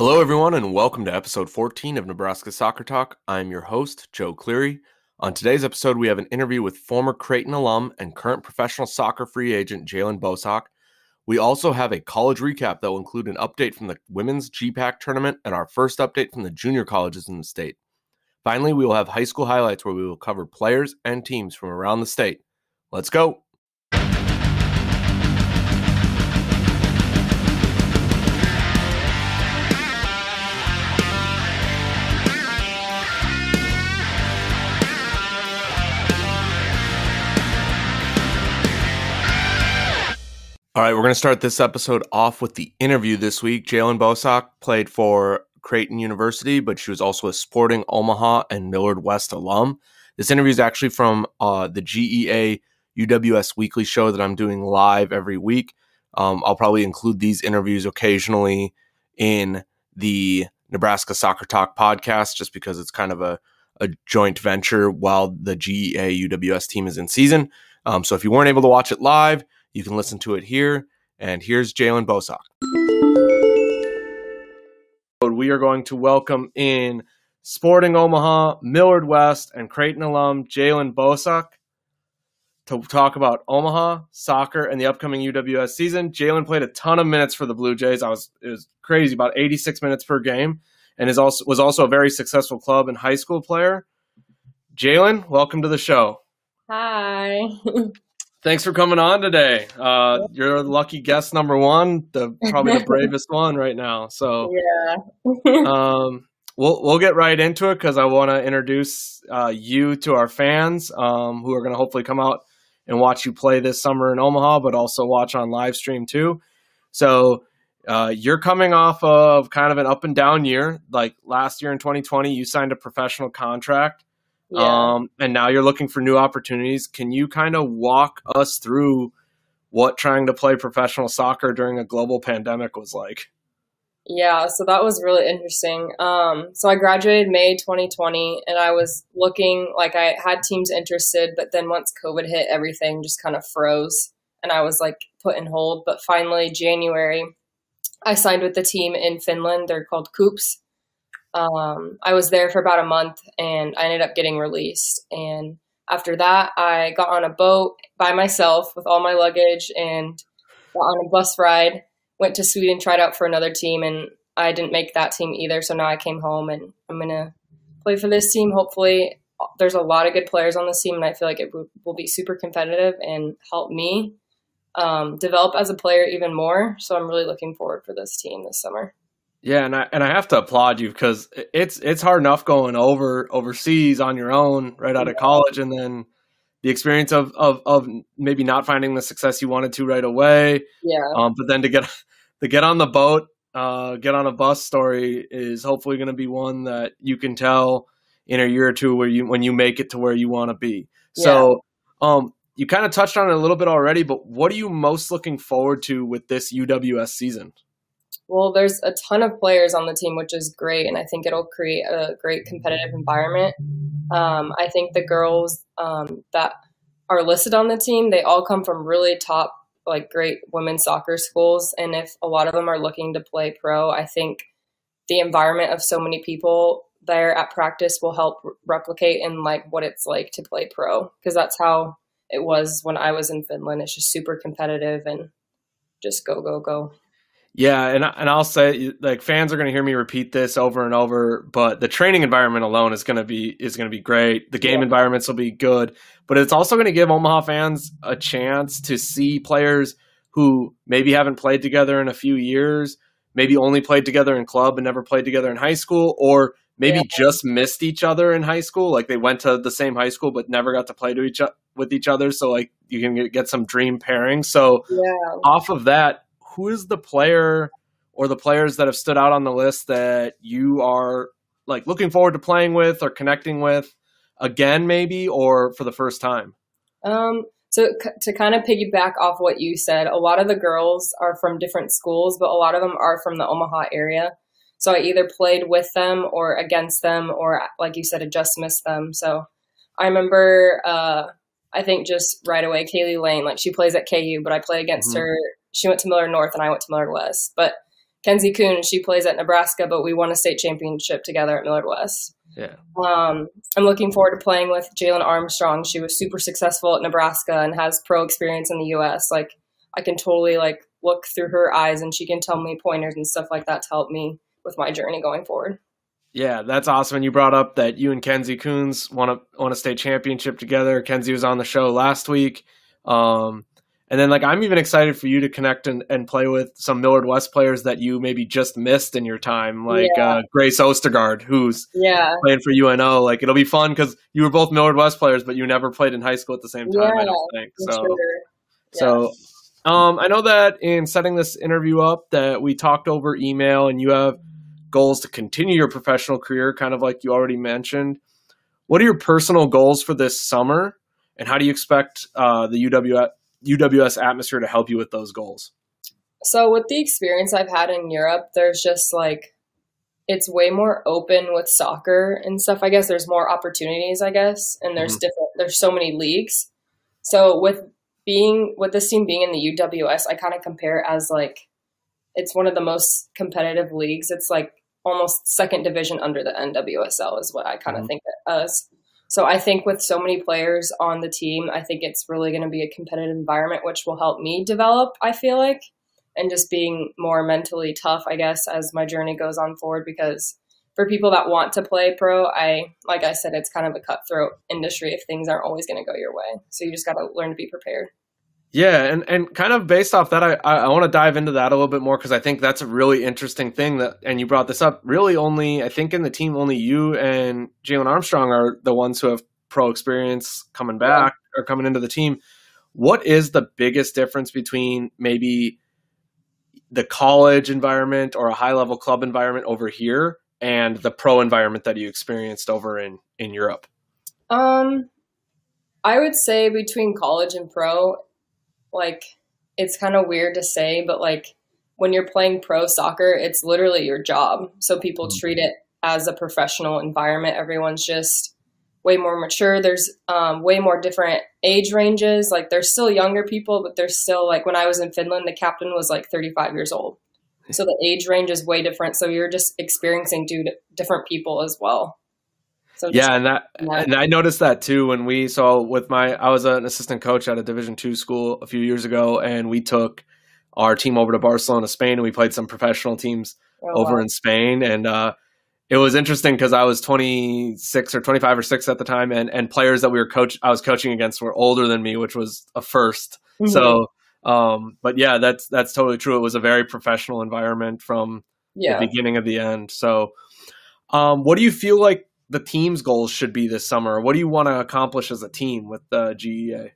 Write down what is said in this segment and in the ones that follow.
Hello, everyone, and welcome to episode 14 of Nebraska Soccer Talk. I'm your host, Joe Cleary. On today's episode, we have an interview with former Creighton alum and current professional soccer free agent Jaylin Bosak. We also have a college recap that will include an update from the women's GPAC tournament and our first update from the junior colleges in the state. Finally, we will have high school highlights where we will cover players and teams from around the state. Let's go. All right, we're going to start this episode off with the interview this week. Jaylin Bosak played for Creighton University, but she was also a Sporting Omaha and Millard West alum. This interview is actually from uh, the GEA UWS weekly show that I'm doing live every week. Um, I'll probably include these interviews occasionally in the Nebraska Soccer Talk podcast just because it's kind of a, a joint venture while the GEA UWS team is in season. Um, so if you weren't able to watch it live, you can listen to it here. And here's Jaylin Bosak. We are going to welcome in Sporting Omaha, Millard West, and Creighton alum Jaylin Bosak to talk about Omaha soccer and the upcoming UWS season. Jaylin played a ton of minutes for the Blue Jays. I was it was crazy, about 86 minutes per game, and is also was also a very successful club and high school player. Jaylin, welcome to the show. Hi. Thanks for coming on today. Uh, you're lucky guest number one, the probably the bravest one right now. So yeah, um, we'll we'll get right into it because I want to introduce uh, you to our fans um, who are going to hopefully come out and watch you play this summer in Omaha, but also watch on live stream too. So uh, you're coming off of kind of an up and down year. Like last year in 2020, you signed a professional contract. Yeah. Um, and now you're looking for new opportunities. Can you kind of walk us through what trying to play professional soccer during a global pandemic was like? yeah. So that was really interesting. Um, so I graduated May 2020, and I was looking like I had teams interested, but then once COVID hit, everything just kind of froze, and I was like put in hold. But finally, January, I signed with the team in Finland. They're called KuPS. Um, I was there for about a month, and I ended up getting released. And after that, I got on a boat by myself with all my luggage and got on a bus ride. Went to Sweden, tried out for another team, and I didn't make that team either. So now I came home, and I'm gonna play for this team. Hopefully, there's a lot of good players on this team, and I feel like it will, will be super competitive and help me um, develop as a player even more. So I'm really looking forward for this team this summer. Yeah, and I and I have to applaud you because it's it's hard enough going over overseas on your own right out of college, and then the experience of of of maybe not finding the success you wanted to right away. Yeah, Um, but then to get to get on the boat, uh, get on a bus story is hopefully going to be one that you can tell in a year or two where you when you make it to where you want to be. So, um, you kind of touched on it a little bit already, but what are you most looking forward to with this UWS season? Well, there's a ton of players on the team, which is great, and I think it'll create a great competitive environment. Um, I think the girls um, that are listed on the team, they all come from really top, like great women's soccer schools, and if a lot of them are looking to play pro, I think the environment of so many people there at practice will help replicate in like what it's like to play pro, because that's how it was when I was in Finland. It's just super competitive and just go go go. Yeah, and and I'll say like fans are going to hear me repeat this over and over, but the training environment alone is going to be is going to be great. The game Yeah. environments will be good, but it's also going to give Omaha fans a chance to see players who maybe haven't played together in a few years, maybe only played together in club and never played together in high school, or maybe Yeah. just missed each other in high school, like they went to the same high school but never got to play to each with each other. So like you can get, get some dream pairing. So Yeah. off of that, who is the player or the players that have stood out on the list that you are like looking forward to playing with or connecting with again, maybe, or for the first time? Um, so c- to kind of piggyback off what you said, a lot of the girls are from different schools, but a lot of them are from the Omaha area. So I either played with them or against them, or like you said, I just missed them. So I remember, uh, I think just right away, Kaylee Lane, like she plays at KU, but I play against Mhm. her. She went to Millard North and I went to Millard West. But Kenzie Coon, she plays at Nebraska, but we won a state championship together at Millard West. Yeah. Um, I'm looking forward to playing with Jalen Armstrong. She was super successful at Nebraska and has pro experience in the U.S. Like I can totally like look through her eyes and she can tell me pointers and stuff like that to help me with my journey going forward. Yeah, that's awesome. And you brought up that you and Kenzie Coons won a won a state championship together. Kenzie was on the show last week. Um, and then like I'm even excited for you to connect and, and play with some Millard West players that you maybe just missed in your time, like yeah. uh, Grace Ostergaard, who's yeah playing for UNO. Like it'll be fun because you were both Millard West players, but you never played in high school at the same time. Yeah, I don't think so. Sure. So um, I know that in setting this interview up, that we talked over email, and you have goals to continue your professional career, kind of like you already mentioned. What are your personal goals for this summer, and how do you expect uh, the UW, UWS atmosphere to help you with those goals? So, with the experience I've had in Europe, there's just like it's way more open with soccer and stuff. I guess there's more opportunities, I guess, and there's mm-hmm. different. There's so many leagues. So with being with this team being in the UWS, I kind of compare it as like it's one of the most competitive leagues. It's like almost second division under the NWSL is what I kind of mm-hmm. think it as. So I think with so many players on the team, I think it's really going to be a competitive environment, which will help me develop. I feel like, and just being more mentally tough, I guess, as my journey goes on forward. Because for people that want to play pro, I like I said, it's kind of a cutthroat industry if things aren't always going to go your way. So you just got to learn to be prepared. Yeah, and, and kind of based off that, I, I want to dive into that a little bit more because I think that's a really interesting thing that, and you brought this up. Really, only I think in the team, only you and Jalen Armstrong are the ones who have pro experience coming back yeah. or coming into the team. What is the biggest difference between maybe the college environment or a high level club environment over here and the pro environment that you experienced over in in Europe? Um, I would say between college and pro, like it's kind of weird to say, but like when you're playing pro soccer, it's literally your job. So people mm-hmm. treat it as a professional environment. Everyone's just way more mature. There's um, way more different age ranges. Like there's still younger people, but there's still like when I was in Finland, the captain was like 35 years old. So the age range is way different. So you're just experiencing different people as well. So yeah, and that, and I noticed that too when we saw with my I was an assistant coach at a Division two school a few years ago, and we took our team over to Barcelona, Spain, and we played some professional teams oh, over wow. in Spain, and uh, it was interesting because I was 26 or 25 or six at the time, and and players that we were coach I was coaching against were older than me, which was a 1st mm-hmm. So, um, but yeah, that's that's totally true. It was a very professional environment from yeah. the beginning of the end. So, um, what do you feel like the team's goals should be this summer? What do you want to accomplish as a team with the GEA?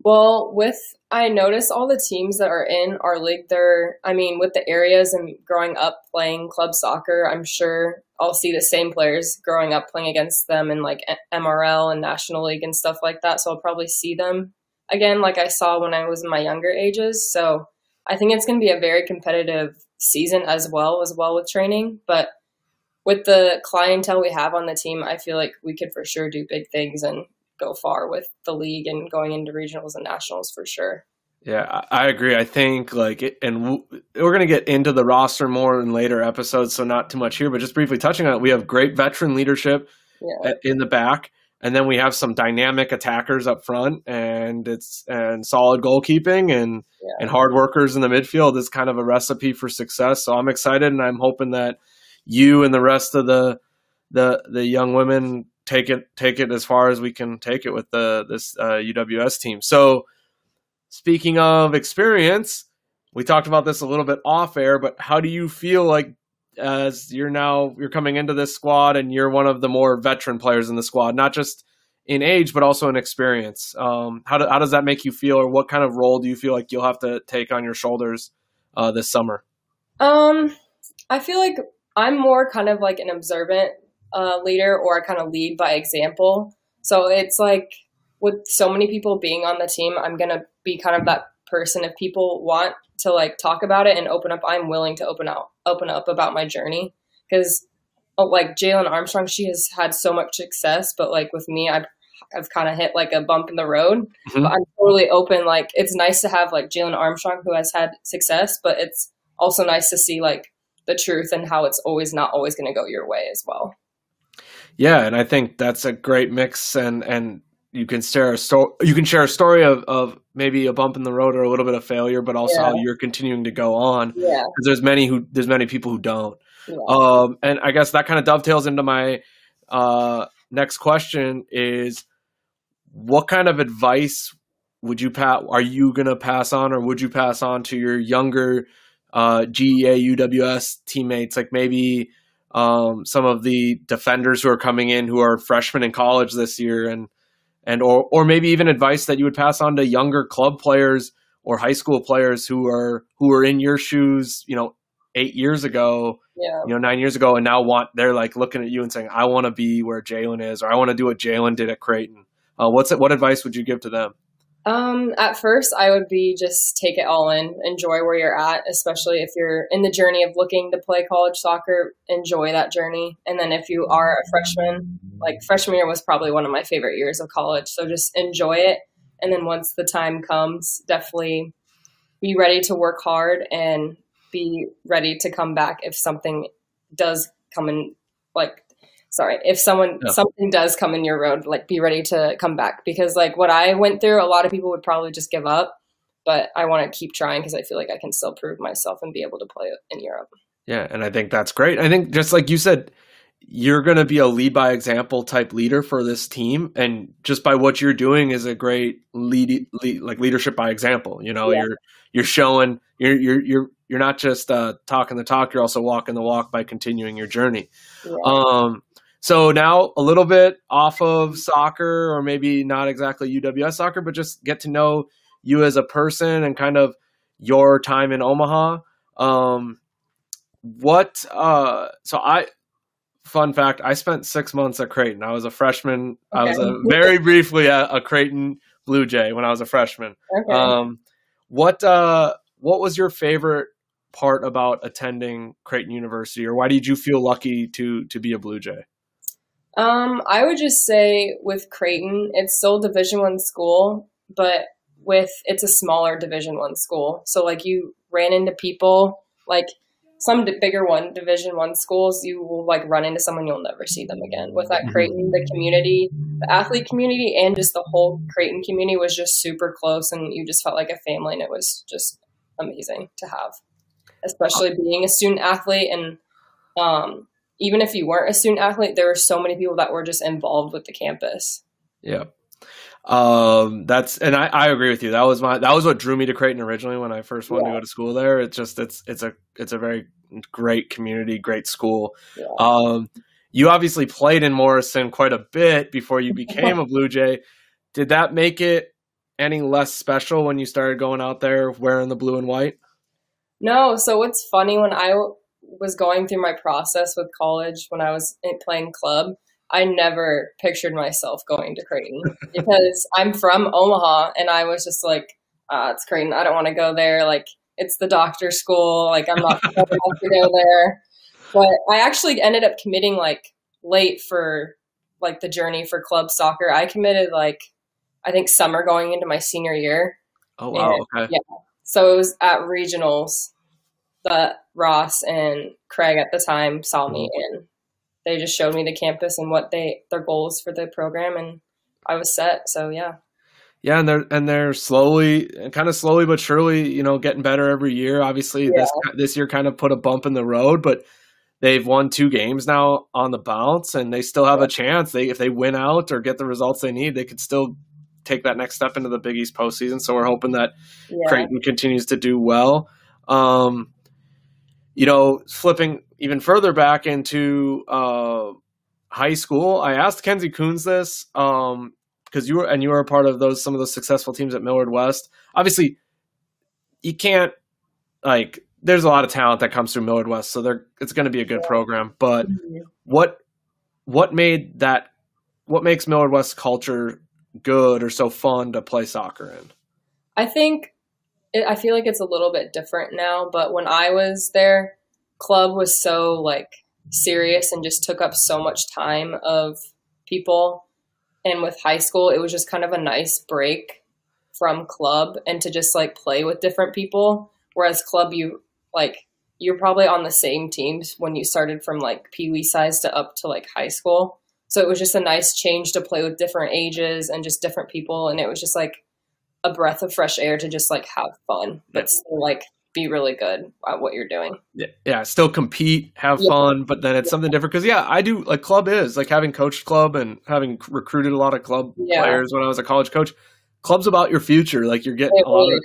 Well, with I notice all the teams that are in our league, they're I mean, with the areas and growing up playing club soccer, I'm sure I'll see the same players growing up playing against them in like MRL and National League and stuff like that. So I'll probably see them again like I saw when I was in my younger ages. So I think it's going to be a very competitive season as well as well with training, but with the clientele we have on the team, I feel like we could for sure do big things and go far with the league and going into regionals and nationals for sure. Yeah, I agree. I think like, and we're going to get into the roster more in later episodes, so not too much here, but just briefly touching on it, we have great veteran leadership yeah. in the back, and then we have some dynamic attackers up front, and it's and solid goalkeeping and yeah. and hard workers in the midfield is kind of a recipe for success. So I'm excited, and I'm hoping that you and the rest of the the the young women take it take it as far as we can take it with the this uh, UWS team. So speaking of experience, we talked about this a little bit off air, but how do you feel like as you're now you're coming into this squad and you're one of the more veteran players in the squad, not just in age but also in experience. Um, how do, how does that make you feel, or what kind of role do you feel like you'll have to take on your shoulders uh, this summer? Um, I feel like I'm more kind of like an observant uh, leader or I kind of lead by example. So it's like with so many people being on the team, I'm going to be kind of that person. If people want to like talk about it and open up, I'm willing to open up, open up about my journey. Cause oh, like Jalen Armstrong, she has had so much success, but like with me, I've, I've kind of hit like a bump in the road, mm-hmm. but I'm totally open. Like it's nice to have like Jalen Armstrong who has had success, but it's also nice to see like the truth and how it's always not always going to go your way as well. Yeah, and I think that's a great mix, and and you can share a story. You can share a story of, of maybe a bump in the road or a little bit of failure, but also yeah. how you're continuing to go on. Yeah, because there's many who there's many people who don't. Yeah. Um, and I guess that kind of dovetails into my uh, next question: is what kind of advice would you pass? Are you gonna pass on, or would you pass on to your younger uh, GEA UWS teammates? Like maybe um, some of the defenders who are coming in who are freshmen in college this year, and and or or maybe even advice that you would pass on to younger club players or high school players who are who are in your shoes, you know, eight years ago, yeah. you know, nine years ago, and now want they're like looking at you and saying, "I want to be where Jaylin is, or I want to do what Jaylin did at Creighton." Uh, what's it? What advice would you give to them? Um, at first, I would be just take it all in, enjoy where you're at, especially if you're in the journey of looking to play college soccer. Enjoy that journey, and then if you are a freshman, like freshman year was probably one of my favorite years of college, so just enjoy it. And then once the time comes, definitely be ready to work hard and be ready to come back if something does come in like sorry if someone yeah. something does come in your road like be ready to come back because like what i went through a lot of people would probably just give up but i want to keep trying because i feel like i can still prove myself and be able to play in europe yeah and i think that's great i think just like you said you're going to be a lead by example type leader for this team and just by what you're doing is a great lead, lead like leadership by example you know yeah. you're you're showing you're you're you're you're not just uh, talking the talk you're also walking the walk by continuing your journey yeah. um so now a little bit off of soccer, or maybe not exactly UWS soccer, but just get to know you as a person and kind of your time in Omaha. Um, what? Uh, so I, fun fact, I spent six months at Creighton. I was a freshman. Okay. I was a, very briefly at a Creighton Blue Jay when I was a freshman. Okay. Um, what? Uh, what was your favorite part about attending Creighton University, or why did you feel lucky to to be a Blue Jay? Um, I would just say with Creighton, it's still Division One school, but with it's a smaller Division One school. So like you ran into people like some bigger one Division One schools, you will like run into someone you'll never see them again. With that mm-hmm. Creighton, the community, the athlete community, and just the whole Creighton community was just super close, and you just felt like a family, and it was just amazing to have, especially being a student athlete and um, even if you weren't a student athlete, there were so many people that were just involved with the campus. Yeah. Um, that's and I, I agree with you. That was my that was what drew me to Creighton originally when I first wanted yeah. to go to school there. It's just it's it's a it's a very great community, great school. Yeah. Um, you obviously played in Morrison quite a bit before you became a Blue Jay. Did that make it any less special when you started going out there wearing the blue and white? No. So what's funny when I was going through my process with college when I was playing club, I never pictured myself going to Creighton because I'm from Omaha and I was just like, ah, it's Creighton. I don't want to go there. Like, it's the doctor school. Like, I'm not going to go there. But I actually ended up committing like late for like the journey for club soccer. I committed like, I think summer going into my senior year. Oh, wow. And, okay. Yeah. So it was at regionals that Ross and Craig at the time saw me mm-hmm. and they just showed me the campus and what they their goals for the program and I was set. So yeah. Yeah, and they're and they're slowly, kind of slowly but surely, you know, getting better every year. Obviously, yeah. this this year kind of put a bump in the road, but they've won two games now on the bounce, and they still have a chance. They if they win out or get the results they need, they could still take that next step into the Big East postseason. So we're hoping that yeah. Creighton continues to do well. Um, you know, flipping even further back into uh, high school, I asked Kenzie Coons this um, because you were and you were a part of those some of those successful teams at Millard West. Obviously, you can't like. There's a lot of talent that comes through Millard West, so there it's going to be a good program. But mm-hmm. what what made that what makes Millard West culture good or so fun to play soccer in? I think it, I feel like it's a little bit different now, but when I was there, club was so like serious and just took up so much time of people. And with high school, it was just kind of a nice break from club and to just like play with different people. Whereas club, you like you're probably on the same teams when you started from like pee wee size to up to like high school. So it was just a nice change to play with different ages and just different people. And it was just like a breath of fresh air to just like have fun, but still like be really good at what you're doing. Yeah, yeah still compete, have yeah. fun, but then it's something different. Because yeah, I do like club is like having coached club and having recruited a lot of club yeah. players when I was a college coach. Club's about your future. Like you're getting a lot of,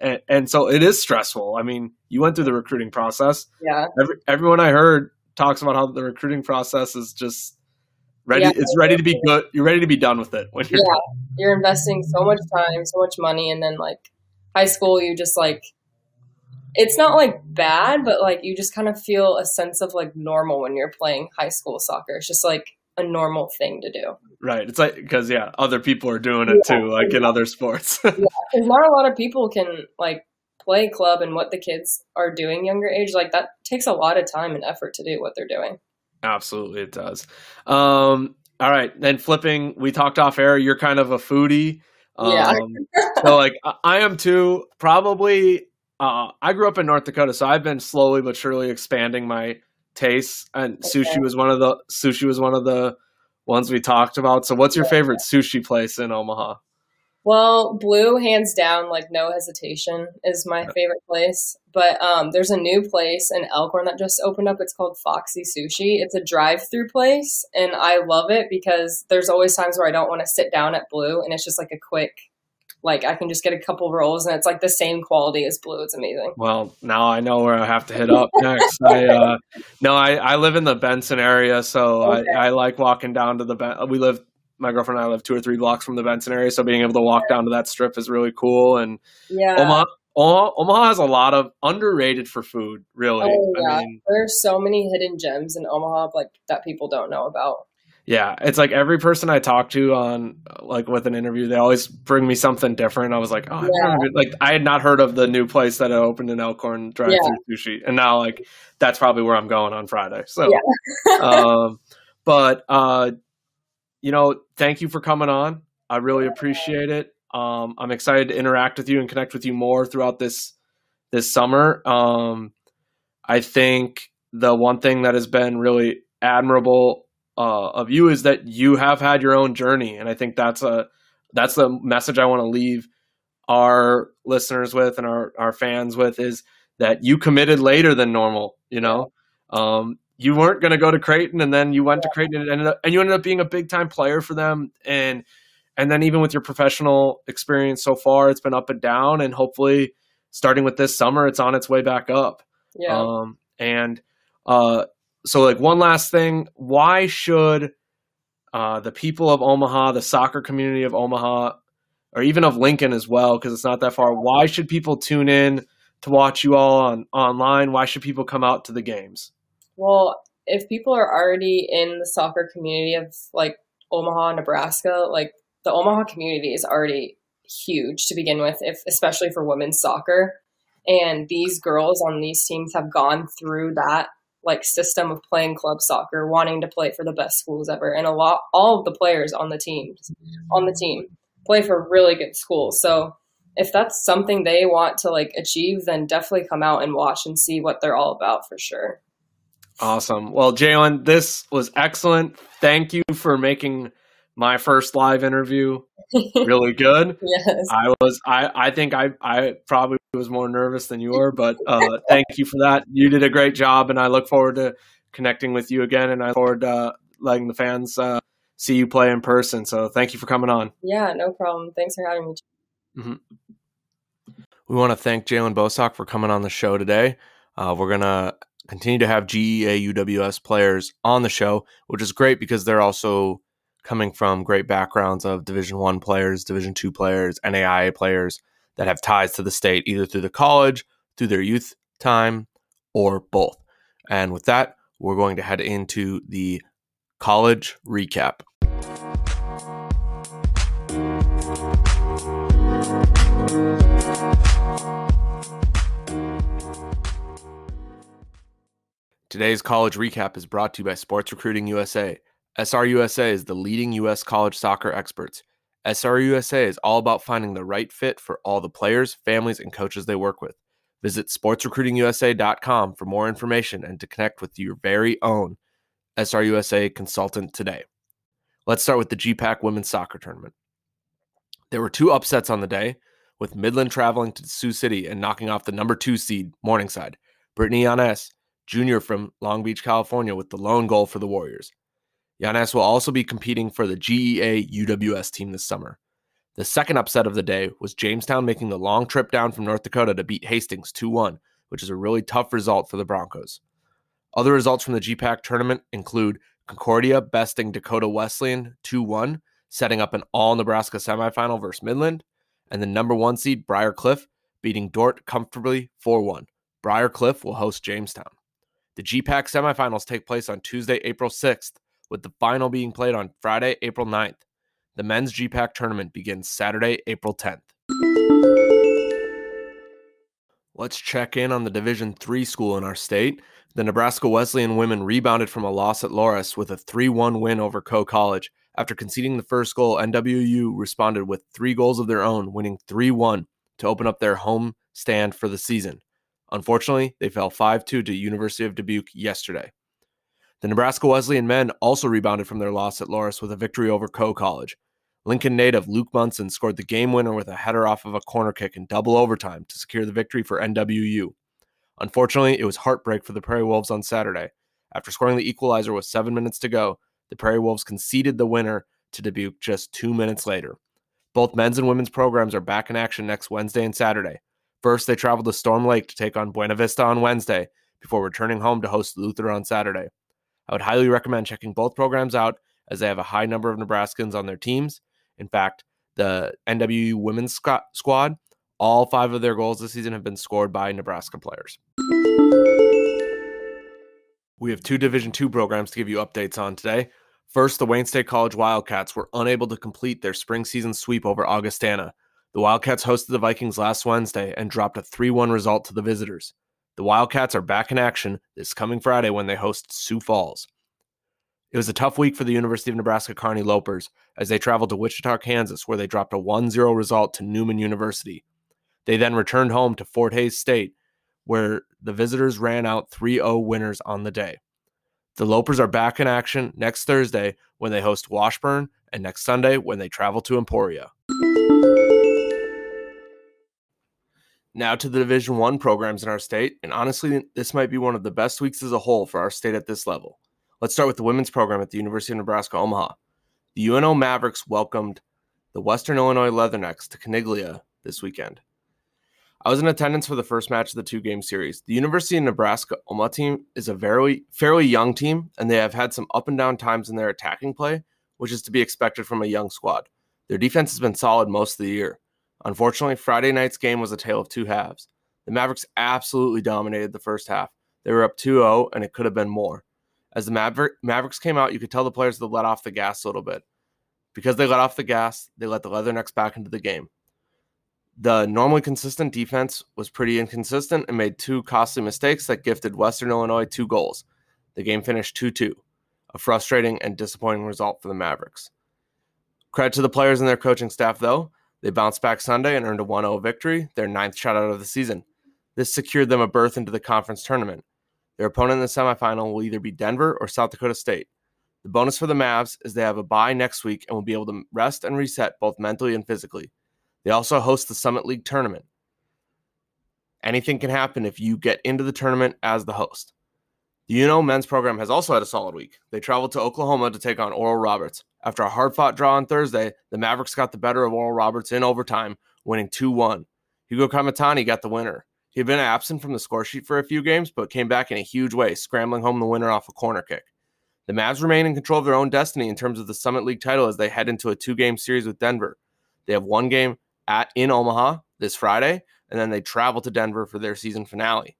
and, and, so it is stressful. I mean, you went through the recruiting process. Yeah. Every, everyone I heard talks about how the recruiting process is just ready. Yeah. It's ready to be good. You're ready to be done with it when you're. Yeah, you're investing so much time, so much money, and then like high school, you just like it's not like bad, but like you just kind of feel a sense of like normal when you're playing high school soccer. It's just like a normal thing to do. Right. It's like because yeah, other people are doing it yeah, too, like yeah. in other sports. yeah, because not a lot of people can like play club and what the kids are doing younger age. Like that takes a lot of time and effort to do what they're doing. Absolutely, it does. Um, all right, then flipping. We talked off air. You're kind of a foodie. Um, yeah. so like I am too. Probably uh, I grew up in North Dakota, so I've been slowly but surely expanding my tastes. And okay. sushi was one of the sushi was one of the ones we talked about. So, what's your favorite sushi place in Omaha? Well, Blue, hands down, like no hesitation, is my favorite place. But um, there's a new place in Elkhorn that just opened up. It's called Foxy Sushi. It's a drive-through place, and I love it because there's always times where I don't want to sit down at Blue, and it's just like a quick like I can just get a couple rolls and it's like the same quality as blue. It's amazing. Well, now I know where I have to hit up next. I uh, no, I, I live in the Benson area, so okay. I, I like walking down to the ben- we live my girlfriend and I live two or three blocks from the Benson area, so being able to walk down to that strip is really cool. And yeah, Omaha, Omaha, has a lot of underrated for food. Really, oh, yeah. I mean, there's so many hidden gems in Omaha, like that people don't know about. Yeah, it's like every person I talk to on like with an interview, they always bring me something different. I was like, oh, yeah. like I had not heard of the new place that opened in Elkhorn Drive Through. Sushi, and now like that's probably where I'm going on Friday. So, yeah. um, but uh, you know, thank you for coming on. I really appreciate it. Um, I'm excited to interact with you and connect with you more throughout this this summer. Um, I think the one thing that has been really admirable uh, of you is that you have had your own journey, and I think that's a that's the message I want to leave our listeners with and our our fans with is that you committed later than normal. You know, um, you weren't going to go to Creighton, and then you went to Creighton and ended up, and you ended up being a big time player for them, and and then even with your professional experience so far, it's been up and down, and hopefully, starting with this summer, it's on its way back up. Yeah. Um, and uh, so like one last thing, why should uh, the people of Omaha, the soccer community of Omaha, or even of Lincoln as well, because it's not that far. Why should people tune in to watch you all on online? Why should people come out to the games? Well, if people are already in the soccer community of like Omaha, Nebraska, like the Omaha community is already huge to begin with, if especially for women's soccer. And these girls on these teams have gone through that like system of playing club soccer, wanting to play for the best schools ever, and a lot all of the players on the teams on the team play for really good schools. So if that's something they want to like achieve, then definitely come out and watch and see what they're all about for sure. Awesome. Well, Jaylin, this was excellent. Thank you for making my first live interview really good. yes. I was I I think I I probably was more nervous than you were, but uh, thank you for that. You did a great job and I look forward to connecting with you again and I look forward to uh, letting the fans uh, see you play in person. So thank you for coming on. Yeah, no problem. Thanks for having me. Mm-hmm. We want to thank Jaylin Bosak for coming on the show today. Uh, we're gonna continue to have GEA UWS players on the show, which is great because they're also coming from great backgrounds of Division One players, Division Two players, NAIA players that have ties to the state either through the college, through their youth time, or both. And with that, we're going to head into the college recap. Today's college recap is brought to you by Sports Recruiting USA. SRUSA is the leading U.S. college soccer experts. SRUSA is all about finding the right fit for all the players, families, and coaches they work with. Visit sportsrecruitingusa.com for more information and to connect with your very own SRUSA consultant today. Let's start with the GPAC Women's Soccer Tournament. There were two upsets on the day, with Midland traveling to Sioux City and knocking off the number two seed, Morningside. Brittany Yanes, Jr. from Long Beach, California, with the lone goal for the Warriors. Yanes will also be competing for the GEA UWS team this summer. The second upset of the day was Jamestown making the long trip down from North Dakota to beat Hastings 2 1, which is a really tough result for the Broncos. Other results from the GPAC tournament include Concordia besting Dakota Wesleyan 2 1, setting up an all Nebraska semifinal versus Midland, and the number one seed Briar Cliff beating Dordt comfortably 4 1. Briar Cliff will host Jamestown. The GPAC semifinals take place on Tuesday, April 6th, with the final being played on Friday, April 9th. The men's GPAC tournament begins Saturday, April 10th. Let's check in on the Division 3 school in our state. The Nebraska Wesleyan women rebounded from a loss at Loras with a 3 1 win over Coe College. After conceding the first goal, NWU responded with three goals of their own, winning 3 1 to open up their home stand for the season. Unfortunately, they fell 5 2 to University of Dubuque yesterday. The Nebraska Wesleyan men also rebounded from their loss at Loras with a victory over Coe College. Lincoln native Luke Munson scored the game winner with a header off of a corner kick in double overtime to secure the victory for NWU. Unfortunately, it was heartbreak for the Prairie Wolves on Saturday. After scoring the equalizer with seven minutes to go, the Prairie Wolves conceded the winner to Dubuque just two minutes later. Both men's and women's programs are back in action next Wednesday and Saturday. First, they travel to Storm Lake to take on Buena Vista on Wednesday before returning home to host Luther on Saturday. I would highly recommend checking both programs out as they have a high number of Nebraskans on their teams. In fact, the NWU women's squad, all five of their goals this season have been scored by Nebraska players. We have two Division II programs to give you updates on today. First, the Wayne State College Wildcats were unable to complete their spring season sweep over Augustana. The Wildcats hosted the Vikings last Wednesday and dropped a 3 1 result to the visitors. The Wildcats are back in action this coming Friday when they host Sioux Falls. It was a tough week for the University of Nebraska Kearney Lopers as they traveled to Wichita, Kansas, where they dropped a 1 0 result to Newman University. They then returned home to Fort Hays State, where the visitors ran out 3 0 winners on the day. The Lopers are back in action next Thursday when they host Washburn and next Sunday when they travel to Emporia. Now to the Division 1 programs in our state, and honestly, this might be one of the best weeks as a whole for our state at this level. Let's start with the women's program at the University of Nebraska Omaha. The UNO Mavericks welcomed the Western Illinois Leathernecks to Caniglia this weekend. I was in attendance for the first match of the two game series. The University of Nebraska Omaha team is a very fairly young team, and they have had some up and down times in their attacking play, which is to be expected from a young squad. Their defense has been solid most of the year. Unfortunately, Friday night's game was a tale of two halves. The Mavericks absolutely dominated the first half. They were up 2 0, and it could have been more. As the Maver- Mavericks came out, you could tell the players to let off the gas a little bit. Because they let off the gas, they let the Leathernecks back into the game. The normally consistent defense was pretty inconsistent and made two costly mistakes that gifted Western Illinois two goals. The game finished 2 2, a frustrating and disappointing result for the Mavericks. Credit to the players and their coaching staff, though. They bounced back Sunday and earned a 1 0 victory, their ninth shutout of the season. This secured them a berth into the conference tournament. Their opponent in the semifinal will either be Denver or South Dakota State. The bonus for the Mavs is they have a bye next week and will be able to rest and reset both mentally and physically. They also host the Summit League tournament. Anything can happen if you get into the tournament as the host. The UNO men's program has also had a solid week. They traveled to Oklahoma to take on Oral Roberts. After a hard fought draw on Thursday, the Mavericks got the better of Oral Roberts in overtime, winning 2 1. Hugo Kamatani got the winner. He had been absent from the score sheet for a few games, but came back in a huge way, scrambling home the winner off a corner kick. The Mavs remain in control of their own destiny in terms of the Summit League title as they head into a two game series with Denver. They have one game at in Omaha this Friday, and then they travel to Denver for their season finale.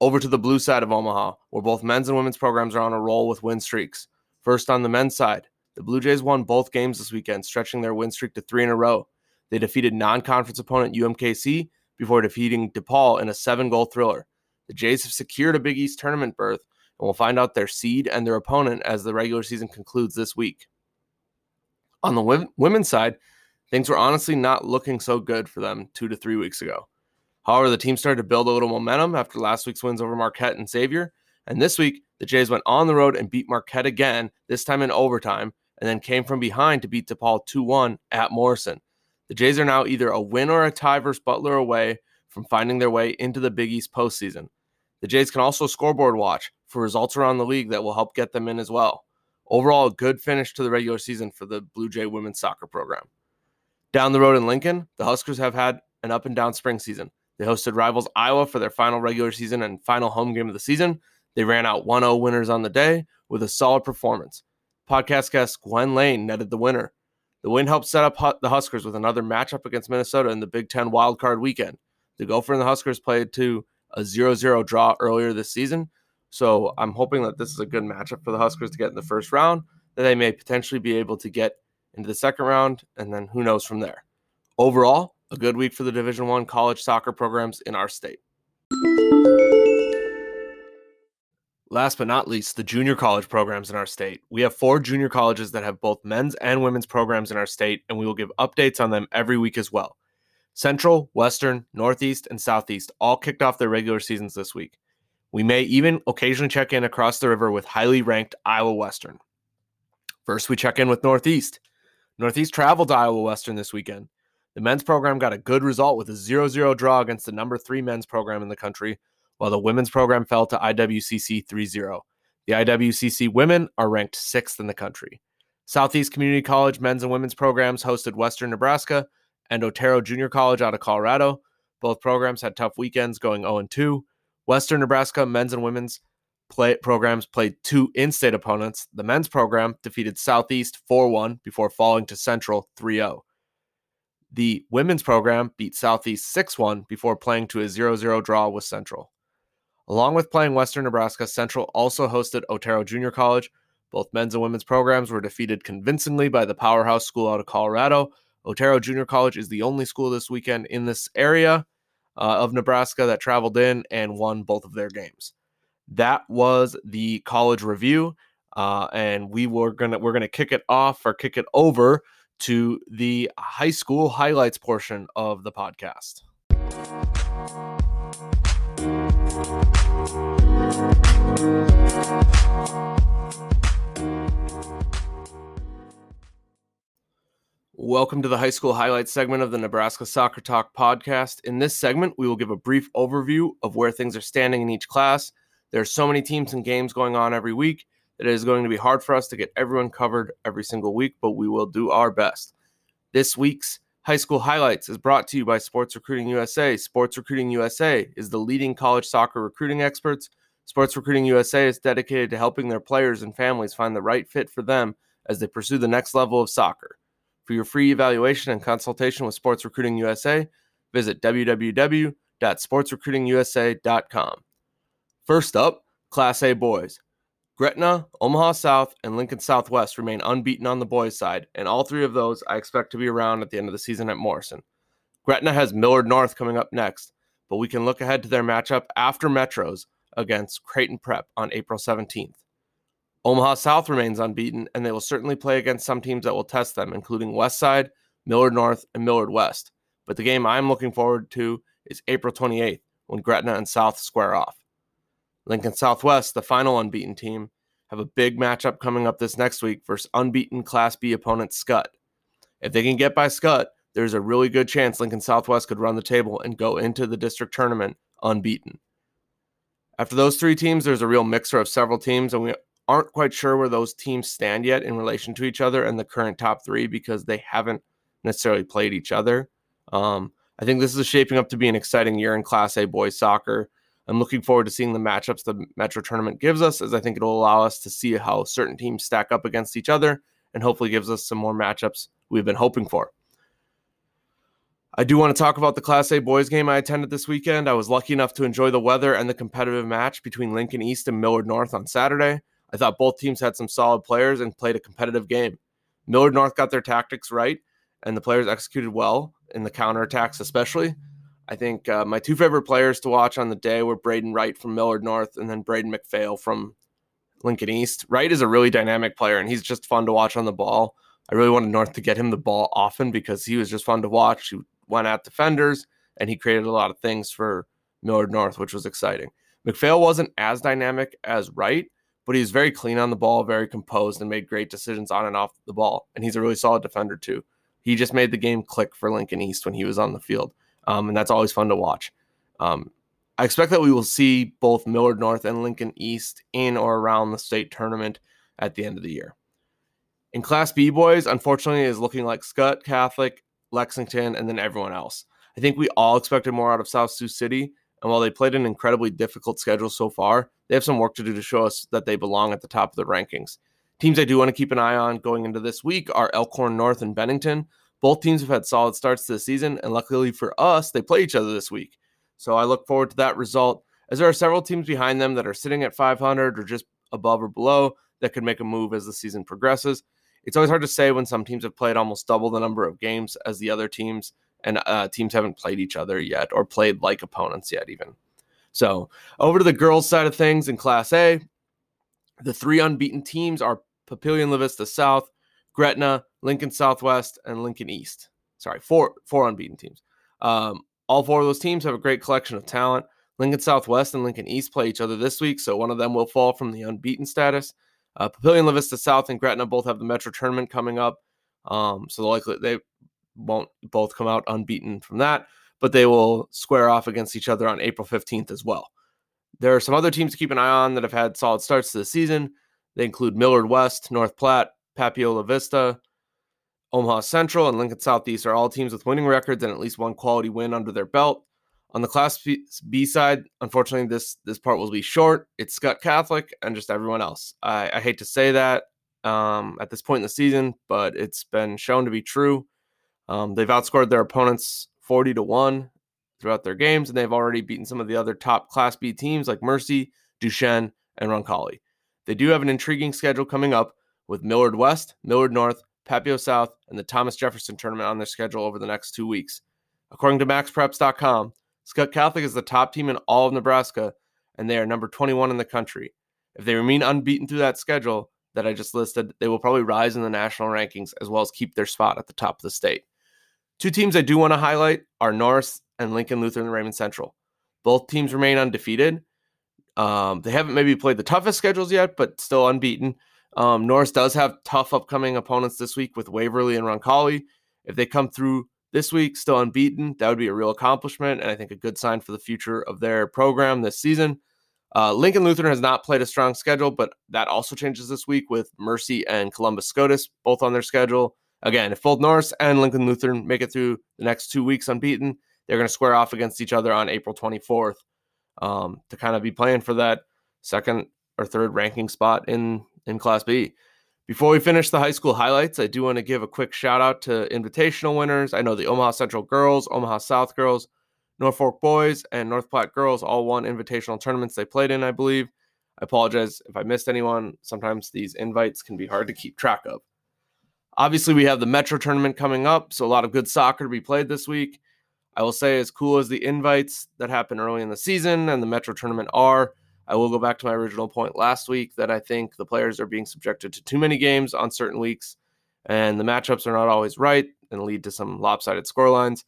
Over to the blue side of Omaha, where both men's and women's programs are on a roll with win streaks. First on the men's side, the Blue Jays won both games this weekend, stretching their win streak to three in a row. They defeated non conference opponent UMKC before defeating DePaul in a seven goal thriller. The Jays have secured a Big East tournament berth, and we'll find out their seed and their opponent as the regular season concludes this week. On the women's side, things were honestly not looking so good for them two to three weeks ago. However, the team started to build a little momentum after last week's wins over Marquette and Xavier. And this week, the Jays went on the road and beat Marquette again, this time in overtime, and then came from behind to beat DePaul 2 1 at Morrison. The Jays are now either a win or a tie versus Butler away from finding their way into the Big East postseason. The Jays can also scoreboard watch for results around the league that will help get them in as well. Overall, a good finish to the regular season for the Blue Jay women's soccer program. Down the road in Lincoln, the Huskers have had an up and down spring season. They hosted rivals Iowa for their final regular season and final home game of the season. They ran out 1 0 winners on the day with a solid performance. Podcast guest Gwen Lane netted the winner. The win helped set up the Huskers with another matchup against Minnesota in the Big Ten wildcard weekend. The Gopher and the Huskers played to a 0 0 draw earlier this season, so I'm hoping that this is a good matchup for the Huskers to get in the first round, that they may potentially be able to get into the second round, and then who knows from there. Overall, a good week for the Division One college soccer programs in our state. Last but not least, the junior college programs in our state. We have four junior colleges that have both men's and women's programs in our state, and we will give updates on them every week as well. Central, Western, Northeast, and Southeast all kicked off their regular seasons this week. We may even occasionally check in across the river with highly ranked Iowa Western. First, we check in with Northeast. Northeast traveled to Iowa Western this weekend. The men's program got a good result with a 0 0 draw against the number three men's program in the country, while the women's program fell to IWCC 3 0. The IWCC women are ranked sixth in the country. Southeast Community College men's and women's programs hosted Western Nebraska and Otero Junior College out of Colorado. Both programs had tough weekends going 0 2. Western Nebraska men's and women's play programs played two in-state opponents. The men's program defeated Southeast 4-1 before falling to Central 3-0. The women's program beat Southeast 6-1 before playing to a 0-0 draw with Central. Along with playing Western Nebraska, Central also hosted Otero Junior College. Both men's and women's programs were defeated convincingly by the powerhouse school out of Colorado. Otero Junior College is the only school this weekend in this area uh, of Nebraska that traveled in and won both of their games. That was the college review, uh, and we were gonna we're gonna kick it off or kick it over to the high school highlights portion of the podcast. Welcome to the high school highlights segment of the Nebraska Soccer Talk podcast. In this segment, we will give a brief overview of where things are standing in each class. There are so many teams and games going on every week that it is going to be hard for us to get everyone covered every single week, but we will do our best. This week's high school highlights is brought to you by Sports Recruiting USA. Sports Recruiting USA is the leading college soccer recruiting experts. Sports Recruiting USA is dedicated to helping their players and families find the right fit for them as they pursue the next level of soccer. For your free evaluation and consultation with Sports Recruiting USA, visit www.sportsrecruitingusa.com. First up, Class A boys. Gretna, Omaha South, and Lincoln Southwest remain unbeaten on the boys' side, and all three of those I expect to be around at the end of the season at Morrison. Gretna has Millard North coming up next, but we can look ahead to their matchup after Metros against Creighton Prep on April 17th. Omaha South remains unbeaten, and they will certainly play against some teams that will test them, including Westside, Millard North, and Millard West. But the game I'm looking forward to is April 28th when Gretna and South square off. Lincoln Southwest, the final unbeaten team, have a big matchup coming up this next week versus unbeaten Class B opponent Skutt. If they can get by Skutt, there's a really good chance Lincoln Southwest could run the table and go into the district tournament unbeaten. After those three teams, there's a real mixer of several teams, and we aren't quite sure where those teams stand yet in relation to each other and the current top three because they haven't necessarily played each other. Um, I think this is shaping up to be an exciting year in Class A boys soccer. I'm looking forward to seeing the matchups the Metro tournament gives us, as I think it'll allow us to see how certain teams stack up against each other and hopefully gives us some more matchups we've been hoping for. I do want to talk about the Class A boys game I attended this weekend. I was lucky enough to enjoy the weather and the competitive match between Lincoln East and Millard North on Saturday. I thought both teams had some solid players and played a competitive game. Millard North got their tactics right, and the players executed well in the counterattacks, especially. I think uh, my two favorite players to watch on the day were Braden Wright from Millard North and then Braden McPhail from Lincoln East. Wright is a really dynamic player, and he's just fun to watch on the ball. I really wanted North to get him the ball often because he was just fun to watch. He went at defenders and he created a lot of things for Millard North, which was exciting. McPhail wasn't as dynamic as Wright, but he was very clean on the ball, very composed, and made great decisions on and off the ball. And he's a really solid defender, too. He just made the game click for Lincoln East when he was on the field. Um, and that's always fun to watch. Um, I expect that we will see both Millard North and Lincoln East in or around the state tournament at the end of the year. In Class B boys, unfortunately, is looking like Skutt, Catholic, Lexington, and then everyone else. I think we all expected more out of South Sioux City, and while they played an incredibly difficult schedule so far, they have some work to do to show us that they belong at the top of the rankings. Teams I do want to keep an eye on going into this week are Elkhorn North and Bennington. Both teams have had solid starts the season, and luckily for us, they play each other this week. So I look forward to that result, as there are several teams behind them that are sitting at 500 or just above or below that could make a move as the season progresses. It's always hard to say when some teams have played almost double the number of games as the other teams, and uh, teams haven't played each other yet or played like opponents yet, even. So over to the girls' side of things in Class A, the three unbeaten teams are Papillion La Vista South, Gretna, Lincoln Southwest, and Lincoln East. Sorry, four four unbeaten teams. Um, all four of those teams have a great collection of talent. Lincoln Southwest and Lincoln East play each other this week, so one of them will fall from the unbeaten status. Uh, Papillion La Vista South and Gretna both have the Metro tournament coming up, um, so likely they won't both come out unbeaten from that, but they will square off against each other on April 15th as well. There are some other teams to keep an eye on that have had solid starts to the season. They include Millard West, North Platte, Papio Vista, Omaha Central, and Lincoln Southeast are all teams with winning records and at least one quality win under their belt. On the Class B side, unfortunately, this this part will be short. It's Skutt Catholic and just everyone else. I, I hate to say that um, at this point in the season, but it's been shown to be true. Um, they've outscored their opponents 40 to 1 throughout their games, and they've already beaten some of the other top Class B teams like Mercy, Duchesne, and Roncalli. They do have an intriguing schedule coming up with Millard West, Millard North, Papio South, and the Thomas Jefferson tournament on their schedule over the next two weeks. According to MaxPreps.com, Skutt Catholic is the top team in all of Nebraska, and they are number 21 in the country. If they remain unbeaten through that schedule that I just listed, they will probably rise in the national rankings as well as keep their spot at the top of the state. Two teams I do want to highlight are Norris and Lincoln Lutheran Raymond Central. Both teams remain undefeated, um, they haven't maybe played the toughest schedules yet, but still unbeaten. Um, Norris does have tough upcoming opponents this week with Waverly and Roncalli. If they come through this week still unbeaten, that would be a real accomplishment and I think a good sign for the future of their program this season. Uh, Lincoln Lutheran has not played a strong schedule, but that also changes this week with Mercy and Columbus Scotus both on their schedule. Again, if both Norris and Lincoln Lutheran make it through the next two weeks unbeaten, they're going to square off against each other on April 24th um, to kind of be playing for that second or third ranking spot in in Class B. Before we finish the high school highlights, I do want to give a quick shout out to invitational winners. I know the Omaha Central girls, Omaha South girls, Norfolk boys, and North Platte girls all won invitational tournaments they played in, I believe. I apologize if I missed anyone. Sometimes these invites can be hard to keep track of. Obviously, we have the Metro tournament coming up, so a lot of good soccer to be played this week. I will say, as cool as the invites that happen early in the season and the Metro tournament are, I will go back to my original point last week that I think the players are being subjected to too many games on certain weeks, and the matchups are not always right and lead to some lopsided scorelines.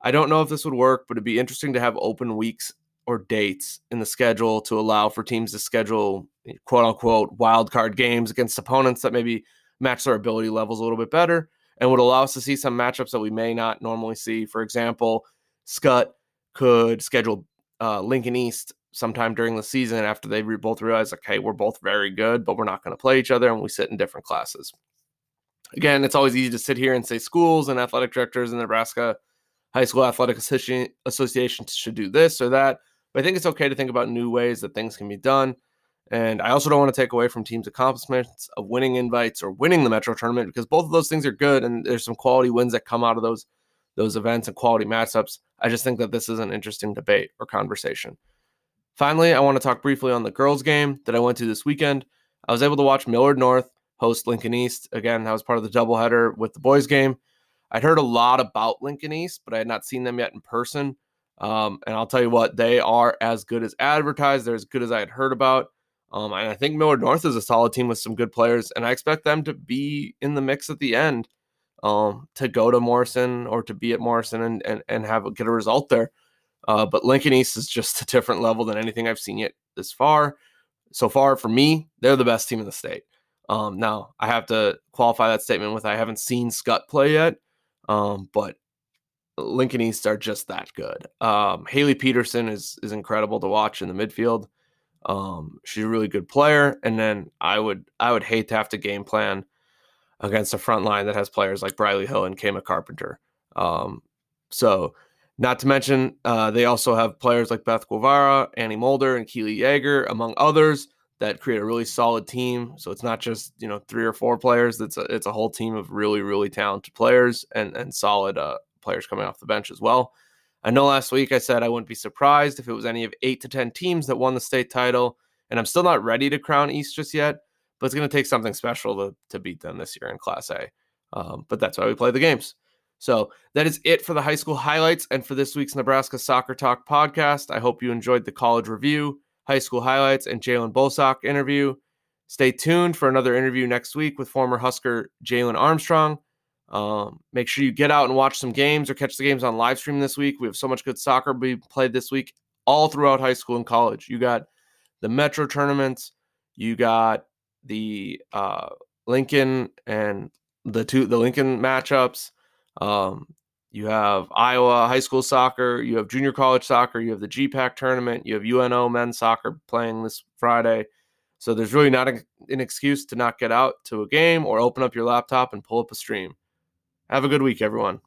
I don't know if this would work, but it'd be interesting to have open weeks or dates in the schedule to allow for teams to schedule quote unquote wild card games against opponents that maybe match their ability levels a little bit better and would allow us to see some matchups that we may not normally see. For example, Skutt could schedule uh, Lincoln East sometime during the season after they both realize, okay, we're both very good, but we're not going to play each other, and we sit in different classes. Again, it's always easy to sit here and say schools and athletic directors in Nebraska High School Athletic Association should do this or that. But I think it's okay to think about new ways that things can be done. And I also don't want to take away from teams' accomplishments of winning invites or winning the Metro tournament because both of those things are good and there's some quality wins that come out of those those events and quality matchups. I just think that this is an interesting debate or conversation. Finally, I want to talk briefly on the girls' game that I went to this weekend. I was able to watch Millard North host Lincoln East. Again, that was part of the doubleheader with the boys' game. I'd heard a lot about Lincoln East, but I had not seen them yet in person. Um, and I'll tell you what, they are as good as advertised. They're as good as I had heard about. Um, and I think Millard North is a solid team with some good players, and I expect them to be in the mix at the end. um, to go to Morrison or to be at Morrison and, and, and have get a result there. Uh, but Lincoln East is just a different level than anything I've seen yet this far. So far, for me, they're the best team in the state. Um, now, I have to qualify that statement with I haven't seen Skutt play yet, um, but Lincoln East are just that good. Um, Haley Peterson is is incredible to watch in the midfield. Um, she's a really good player, and then I would I would hate to have to game plan against a front line that has players like Briley Hill and Kama Carpenter. Um, so, not to mention, uh, they also have players like Beth Guevara, Annie Mulder, and Keely Yeager, among others, that create a really solid team. So it's not just you know three or four players. It's a it's a whole team of really really talented players and and solid uh, players coming off the bench as well. I know last week I said I wouldn't be surprised if it was any of eight to ten teams that won the state title, and I'm still not ready to crown East just yet but it's going to take something special to, to beat them this year in Class A. Um, but that's why we play the games. So that is it for the high school highlights and for this week's Nebraska Soccer Talk podcast. I hope you enjoyed the college review, high school highlights, and Jaylin Bosak interview. Stay tuned for another interview next week with former Husker Jalen Armstrong. Um, make sure you get out and watch some games or catch the games on live stream this week. We have so much good soccer we played this week, all throughout high school and college. You got the Metro tournaments, you got the uh, Lincoln and the two the Lincoln matchups. Um, you have Iowa high school soccer, you have junior college soccer, you have the GPAC tournament, you have UNO men's soccer playing this Friday. So there's really not a, an excuse to not get out to a game or open up your laptop and pull up a stream. Have a good week, everyone.